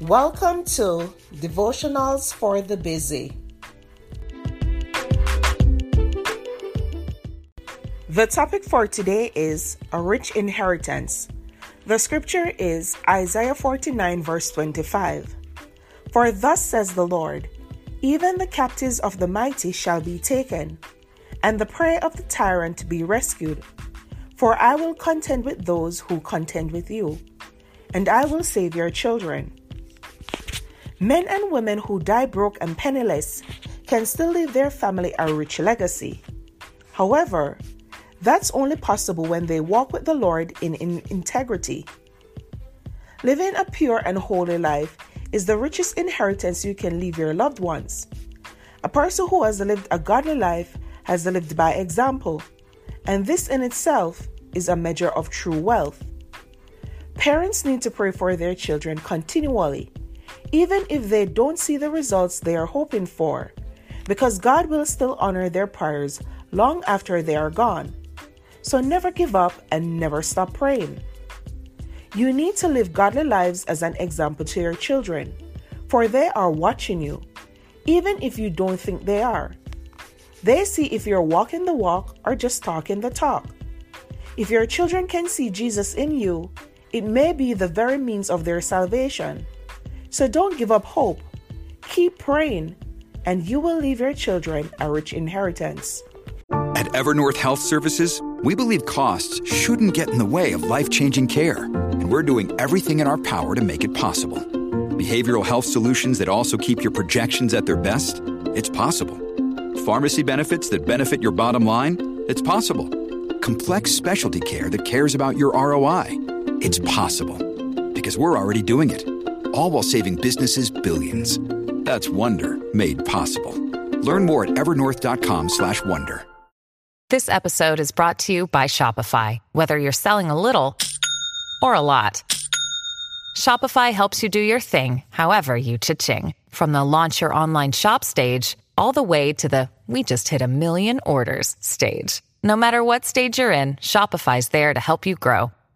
Welcome to Devotionals for the Busy. The topic for today is a rich inheritance. The scripture is Isaiah 49, verse 25. For thus says the Lord, even the captives of the mighty shall be taken, and the prey of the tyrant be rescued. For I will contend with those who contend with you, and I will save your children. Men and women who die broke and penniless can still leave their family a rich legacy. However, that's only possible when they walk with the Lord in, in integrity. Living a pure and holy life is the richest inheritance you can leave your loved ones. A person who has lived a godly life has lived by example, and this in itself is a measure of true wealth. Parents need to pray for their children continually, even if they don't see the results they are hoping for, because God will still honor their prayers long after they are gone. So never give up and never stop praying. You need to live godly lives as an example to your children, for they are watching you, even if you don't think they are. They see if you're walking the walk or just talking the talk. If your children can see Jesus in you, it may be the very means of their salvation. So don't give up hope. Keep praying, and you will leave your children a rich inheritance. At Evernorth Health Services, we believe costs shouldn't get in the way of life changing care, and we're doing everything in our power to make it possible. Behavioral health solutions that also keep your projections at their best? It's possible. Pharmacy benefits that benefit your bottom line? It's possible. Complex specialty care that cares about your ROI? It's possible. Because we're already doing it. All while saving businesses billions. That's Wonder made possible. Learn more at evernorth.com/wonder. This episode is brought to you by Shopify. Whether you're selling a little or a lot, Shopify helps you do your thing, however you cha-ching. From the launch your online shop stage, all the way to the we just hit a million orders stage. No matter what stage you're in, Shopify's there to help you grow.